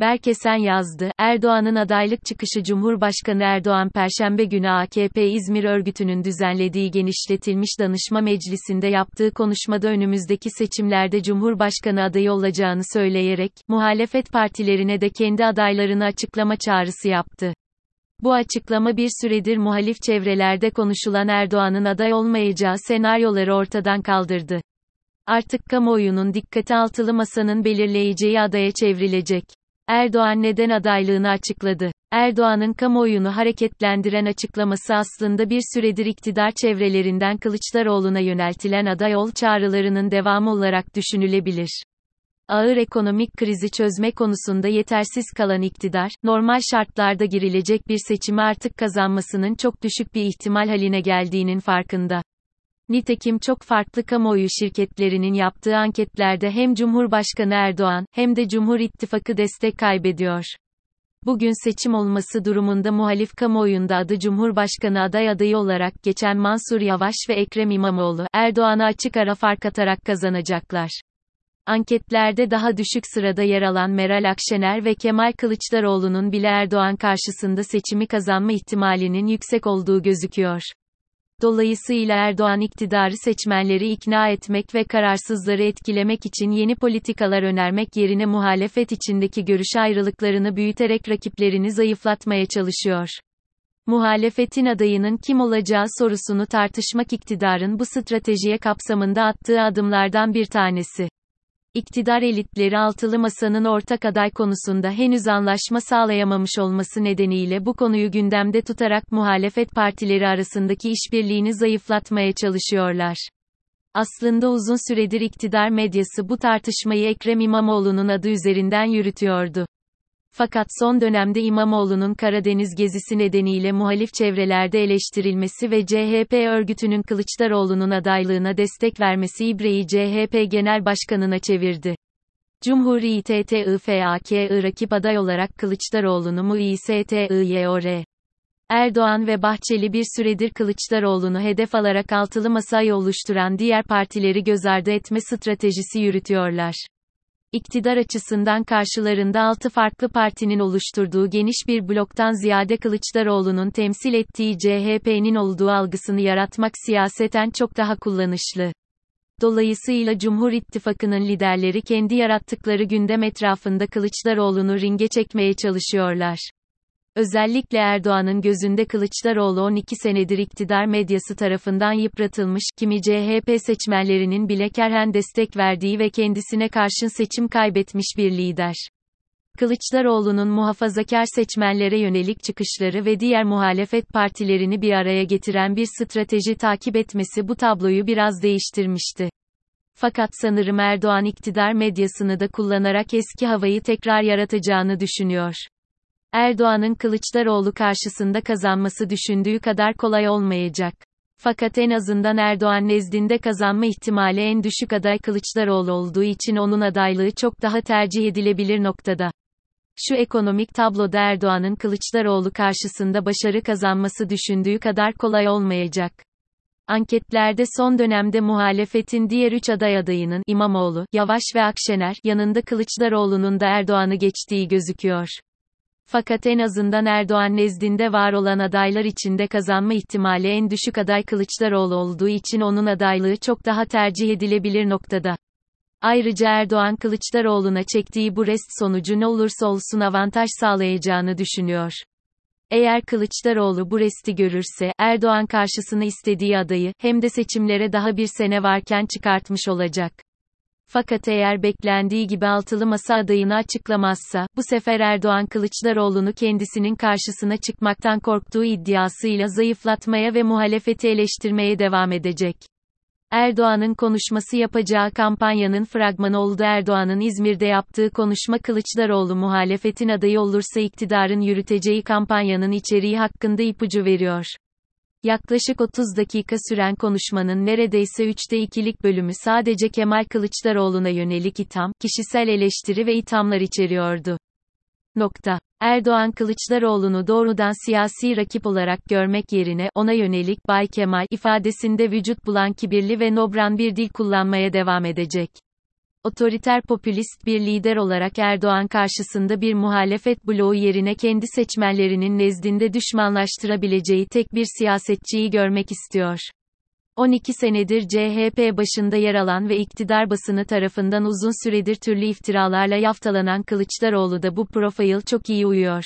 Berkesen yazdı, Erdoğan'ın adaylık çıkışı Cumhurbaşkanı Erdoğan Perşembe günü AKP İzmir örgütünün düzenlediği genişletilmiş danışma meclisinde yaptığı konuşmada önümüzdeki seçimlerde Cumhurbaşkanı adayı olacağını söyleyerek, muhalefet partilerine de kendi adaylarını açıklama çağrısı yaptı. Bu açıklama bir süredir muhalif çevrelerde konuşulan Erdoğan'ın aday olmayacağı senaryoları ortadan kaldırdı. Artık kamuoyunun dikkati altılı masanın belirleyeceği adaya çevrilecek. Erdoğan neden adaylığını açıkladı? Erdoğan'ın kamuoyunu hareketlendiren açıklaması aslında bir süredir iktidar çevrelerinden Kılıçdaroğlu'na yöneltilen aday ol çağrılarının devamı olarak düşünülebilir. Ağır ekonomik krizi çözme konusunda yetersiz kalan iktidar, normal şartlarda girilecek bir seçimi artık kazanmasının çok düşük bir ihtimal haline geldiğinin farkında. Nitekim çok farklı kamuoyu şirketlerinin yaptığı anketlerde hem Cumhurbaşkanı Erdoğan, hem de Cumhur İttifakı destek kaybediyor. Bugün seçim olması durumunda muhalif kamuoyunda adı Cumhurbaşkanı aday adayı olarak geçen Mansur Yavaş ve Ekrem İmamoğlu, Erdoğan'a açık ara fark atarak kazanacaklar. Anketlerde daha düşük sırada yer alan Meral Akşener ve Kemal Kılıçdaroğlu'nun bile Erdoğan karşısında seçimi kazanma ihtimalinin yüksek olduğu gözüküyor. Dolayısıyla Erdoğan iktidarı seçmenleri ikna etmek ve kararsızları etkilemek için yeni politikalar önermek yerine muhalefet içindeki görüş ayrılıklarını büyüterek rakiplerini zayıflatmaya çalışıyor. Muhalefetin adayının kim olacağı sorusunu tartışmak iktidarın bu stratejiye kapsamında attığı adımlardan bir tanesi. İktidar elitleri altılı masanın ortak aday konusunda henüz anlaşma sağlayamamış olması nedeniyle bu konuyu gündemde tutarak muhalefet partileri arasındaki işbirliğini zayıflatmaya çalışıyorlar. Aslında uzun süredir iktidar medyası bu tartışmayı Ekrem İmamoğlu'nun adı üzerinden yürütüyordu. Fakat son dönemde İmamoğlu'nun Karadeniz gezisi nedeniyle muhalif çevrelerde eleştirilmesi ve CHP örgütünün Kılıçdaroğlu'nun adaylığına destek vermesi İbre'yi CHP Genel Başkanı'na çevirdi. Cumhuri İTTİFAK'ı rakip aday olarak Kılıçdaroğlu'nu mu İSTİYOR. Erdoğan ve Bahçeli bir süredir Kılıçdaroğlu'nu hedef alarak altılı masayı oluşturan diğer partileri göz ardı etme stratejisi yürütüyorlar. İktidar açısından karşılarında altı farklı partinin oluşturduğu geniş bir bloktan ziyade Kılıçdaroğlu'nun temsil ettiği CHP'nin olduğu algısını yaratmak siyaseten çok daha kullanışlı. Dolayısıyla Cumhur İttifakı'nın liderleri kendi yarattıkları gündem etrafında Kılıçdaroğlu'nu ringe çekmeye çalışıyorlar. Özellikle Erdoğan'ın gözünde Kılıçdaroğlu 12 senedir iktidar medyası tarafından yıpratılmış, kimi CHP seçmenlerinin bile kerhen destek verdiği ve kendisine karşın seçim kaybetmiş bir lider. Kılıçdaroğlu'nun muhafazakar seçmenlere yönelik çıkışları ve diğer muhalefet partilerini bir araya getiren bir strateji takip etmesi bu tabloyu biraz değiştirmişti. Fakat sanırım Erdoğan iktidar medyasını da kullanarak eski havayı tekrar yaratacağını düşünüyor. Erdoğan'ın Kılıçdaroğlu karşısında kazanması düşündüğü kadar kolay olmayacak. Fakat en azından Erdoğan nezdinde kazanma ihtimali en düşük aday Kılıçdaroğlu olduğu için onun adaylığı çok daha tercih edilebilir noktada. Şu ekonomik tabloda Erdoğan'ın Kılıçdaroğlu karşısında başarı kazanması düşündüğü kadar kolay olmayacak. Anketlerde son dönemde muhalefetin diğer üç aday adayının İmamoğlu, Yavaş ve Akşener yanında Kılıçdaroğlu'nun da Erdoğan'ı geçtiği gözüküyor. Fakat en azından Erdoğan nezdinde var olan adaylar içinde kazanma ihtimali en düşük aday Kılıçdaroğlu olduğu için onun adaylığı çok daha tercih edilebilir noktada. Ayrıca Erdoğan Kılıçdaroğlu'na çektiği bu rest sonucu ne olursa olsun avantaj sağlayacağını düşünüyor. Eğer Kılıçdaroğlu bu resti görürse, Erdoğan karşısına istediği adayı, hem de seçimlere daha bir sene varken çıkartmış olacak. Fakat eğer beklendiği gibi altılı masa adayını açıklamazsa, bu sefer Erdoğan Kılıçdaroğlu'nu kendisinin karşısına çıkmaktan korktuğu iddiasıyla zayıflatmaya ve muhalefeti eleştirmeye devam edecek. Erdoğan'ın konuşması yapacağı kampanyanın fragmanı oldu Erdoğan'ın İzmir'de yaptığı konuşma Kılıçdaroğlu muhalefetin adayı olursa iktidarın yürüteceği kampanyanın içeriği hakkında ipucu veriyor. Yaklaşık 30 dakika süren konuşmanın neredeyse üçte ikilik bölümü sadece Kemal Kılıçdaroğlu'na yönelik itham, kişisel eleştiri ve ithamlar içeriyordu. Nokta. Erdoğan Kılıçdaroğlu'nu doğrudan siyasi rakip olarak görmek yerine, ona yönelik Bay Kemal ifadesinde vücut bulan kibirli ve nobran bir dil kullanmaya devam edecek. Otoriter popülist bir lider olarak Erdoğan karşısında bir muhalefet bloğu yerine kendi seçmenlerinin nezdinde düşmanlaştırabileceği tek bir siyasetçiyi görmek istiyor. 12 senedir CHP başında yer alan ve iktidar basını tarafından uzun süredir türlü iftiralarla yaftalanan Kılıçdaroğlu da bu profil çok iyi uyuyor.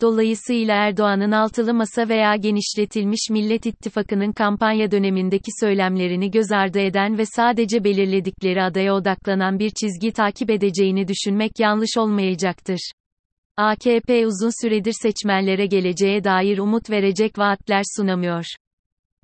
Dolayısıyla Erdoğan'ın altılı masa veya genişletilmiş Millet İttifakı'nın kampanya dönemindeki söylemlerini göz ardı eden ve sadece belirledikleri adaya odaklanan bir çizgi takip edeceğini düşünmek yanlış olmayacaktır. AKP uzun süredir seçmenlere geleceğe dair umut verecek vaatler sunamıyor.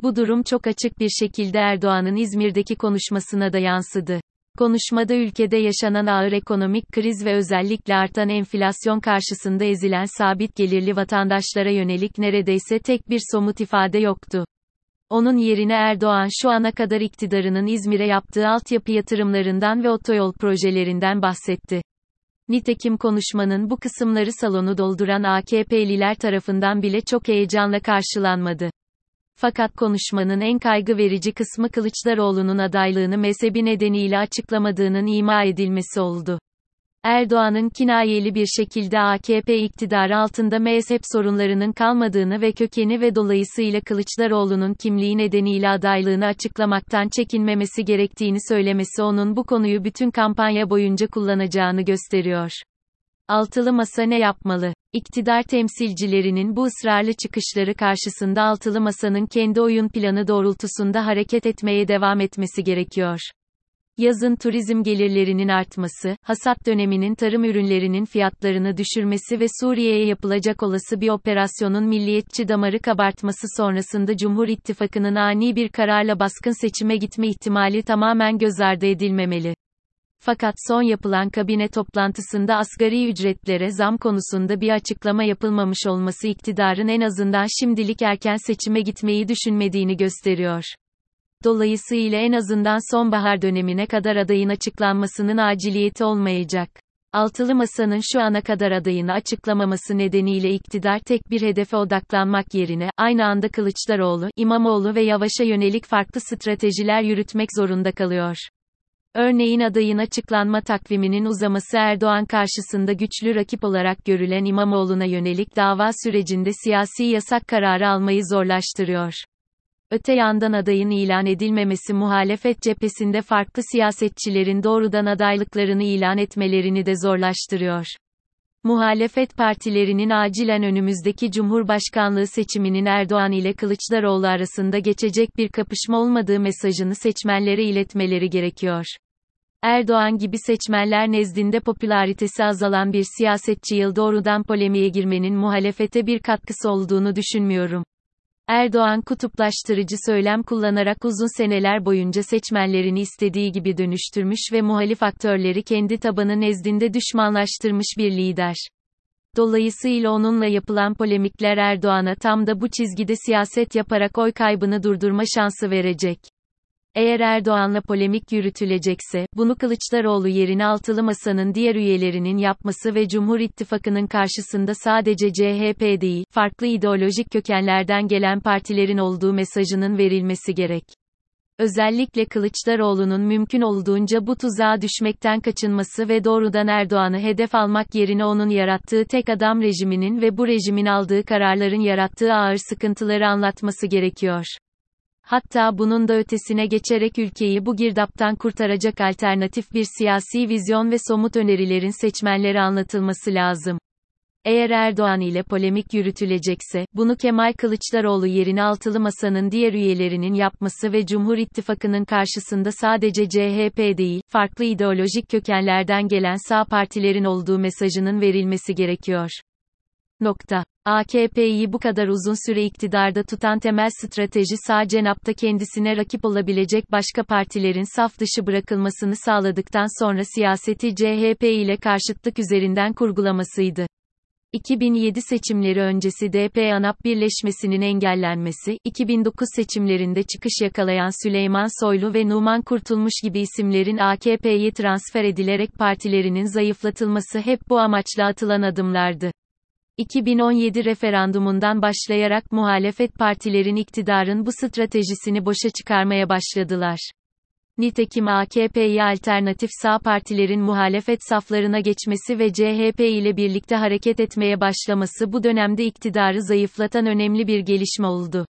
Bu durum çok açık bir şekilde Erdoğan'ın İzmir'deki konuşmasına da yansıdı. Konuşmada ülkede yaşanan ağır ekonomik kriz ve özellikle artan enflasyon karşısında ezilen sabit gelirli vatandaşlara yönelik neredeyse tek bir somut ifade yoktu. Onun yerine Erdoğan şu ana kadar iktidarının İzmir'e yaptığı altyapı yatırımlarından ve otoyol projelerinden bahsetti. Nitekim konuşmanın bu kısımları salonu dolduran AKP'liler tarafından bile çok heyecanla karşılanmadı. Fakat konuşmanın en kaygı verici kısmı Kılıçdaroğlu'nun adaylığını mezhebi nedeniyle açıklamadığının ima edilmesi oldu. Erdoğan'ın kinayeli bir şekilde AKP iktidarı altında mezhep sorunlarının kalmadığını ve kökeni ve dolayısıyla Kılıçdaroğlu'nun kimliği nedeniyle adaylığını açıklamaktan çekinmemesi gerektiğini söylemesi onun bu konuyu bütün kampanya boyunca kullanacağını gösteriyor. Altılı Masa ne yapmalı? İktidar temsilcilerinin bu ısrarlı çıkışları karşısında Altılı Masa'nın kendi oyun planı doğrultusunda hareket etmeye devam etmesi gerekiyor. Yazın turizm gelirlerinin artması, hasat döneminin tarım ürünlerinin fiyatlarını düşürmesi ve Suriye'ye yapılacak olası bir operasyonun milliyetçi damarı kabartması sonrasında Cumhur İttifakı'nın ani bir kararla baskın seçime gitme ihtimali tamamen göz ardı edilmemeli. Fakat son yapılan kabine toplantısında asgari ücretlere zam konusunda bir açıklama yapılmamış olması iktidarın en azından şimdilik erken seçime gitmeyi düşünmediğini gösteriyor. Dolayısıyla en azından sonbahar dönemine kadar adayın açıklanmasının aciliyeti olmayacak. Altılı Masa'nın şu ana kadar adayını açıklamaması nedeniyle iktidar tek bir hedefe odaklanmak yerine, aynı anda Kılıçdaroğlu, İmamoğlu ve Yavaş'a yönelik farklı stratejiler yürütmek zorunda kalıyor. Örneğin adayın açıklanma takviminin uzaması Erdoğan karşısında güçlü rakip olarak görülen İmamoğlu'na yönelik dava sürecinde siyasi yasak kararı almayı zorlaştırıyor. Öte yandan adayın ilan edilmemesi muhalefet cephesinde farklı siyasetçilerin doğrudan adaylıklarını ilan etmelerini de zorlaştırıyor. Muhalefet partilerinin acilen önümüzdeki Cumhurbaşkanlığı seçiminin Erdoğan ile Kılıçdaroğlu arasında geçecek bir kapışma olmadığı mesajını seçmenlere iletmeleri gerekiyor. Erdoğan gibi seçmenler nezdinde popülaritesi azalan bir siyasetçi yıl doğrudan polemiğe girmenin muhalefete bir katkısı olduğunu düşünmüyorum. Erdoğan kutuplaştırıcı söylem kullanarak uzun seneler boyunca seçmenlerini istediği gibi dönüştürmüş ve muhalif aktörleri kendi tabanı nezdinde düşmanlaştırmış bir lider. Dolayısıyla onunla yapılan polemikler Erdoğan'a tam da bu çizgide siyaset yaparak oy kaybını durdurma şansı verecek. Eğer Erdoğan'la polemik yürütülecekse, bunu Kılıçdaroğlu yerine altılı masanın diğer üyelerinin yapması ve Cumhur İttifakı'nın karşısında sadece CHP değil, farklı ideolojik kökenlerden gelen partilerin olduğu mesajının verilmesi gerek. Özellikle Kılıçdaroğlu'nun mümkün olduğunca bu tuzağa düşmekten kaçınması ve doğrudan Erdoğan'ı hedef almak yerine onun yarattığı tek adam rejiminin ve bu rejimin aldığı kararların yarattığı ağır sıkıntıları anlatması gerekiyor. Hatta bunun da ötesine geçerek ülkeyi bu girdaptan kurtaracak alternatif bir siyasi vizyon ve somut önerilerin seçmenlere anlatılması lazım. Eğer Erdoğan ile polemik yürütülecekse, bunu Kemal Kılıçdaroğlu yerine altılı masanın diğer üyelerinin yapması ve Cumhur İttifakı'nın karşısında sadece CHP değil, farklı ideolojik kökenlerden gelen sağ partilerin olduğu mesajının verilmesi gerekiyor. Nokta. AKP'yi bu kadar uzun süre iktidarda tutan temel strateji sağ cenapta kendisine rakip olabilecek başka partilerin saf dışı bırakılmasını sağladıktan sonra siyaseti CHP ile karşıtlık üzerinden kurgulamasıydı. 2007 seçimleri öncesi DP-ANAP birleşmesinin engellenmesi, 2009 seçimlerinde çıkış yakalayan Süleyman Soylu ve Numan Kurtulmuş gibi isimlerin AKP'ye transfer edilerek partilerinin zayıflatılması hep bu amaçla atılan adımlardı. 2017 referandumundan başlayarak muhalefet partilerin iktidarın bu stratejisini boşa çıkarmaya başladılar. Nitekim AKP'yi alternatif sağ partilerin muhalefet saflarına geçmesi ve CHP ile birlikte hareket etmeye başlaması bu dönemde iktidarı zayıflatan önemli bir gelişme oldu.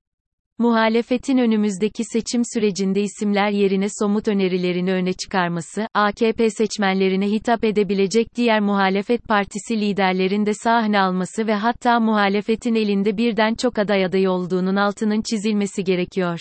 Muhalefetin önümüzdeki seçim sürecinde isimler yerine somut önerilerini öne çıkarması, AKP seçmenlerine hitap edebilecek diğer muhalefet partisi liderlerin de sahne alması ve hatta muhalefetin elinde birden çok aday adayı olduğunun altının çizilmesi gerekiyor.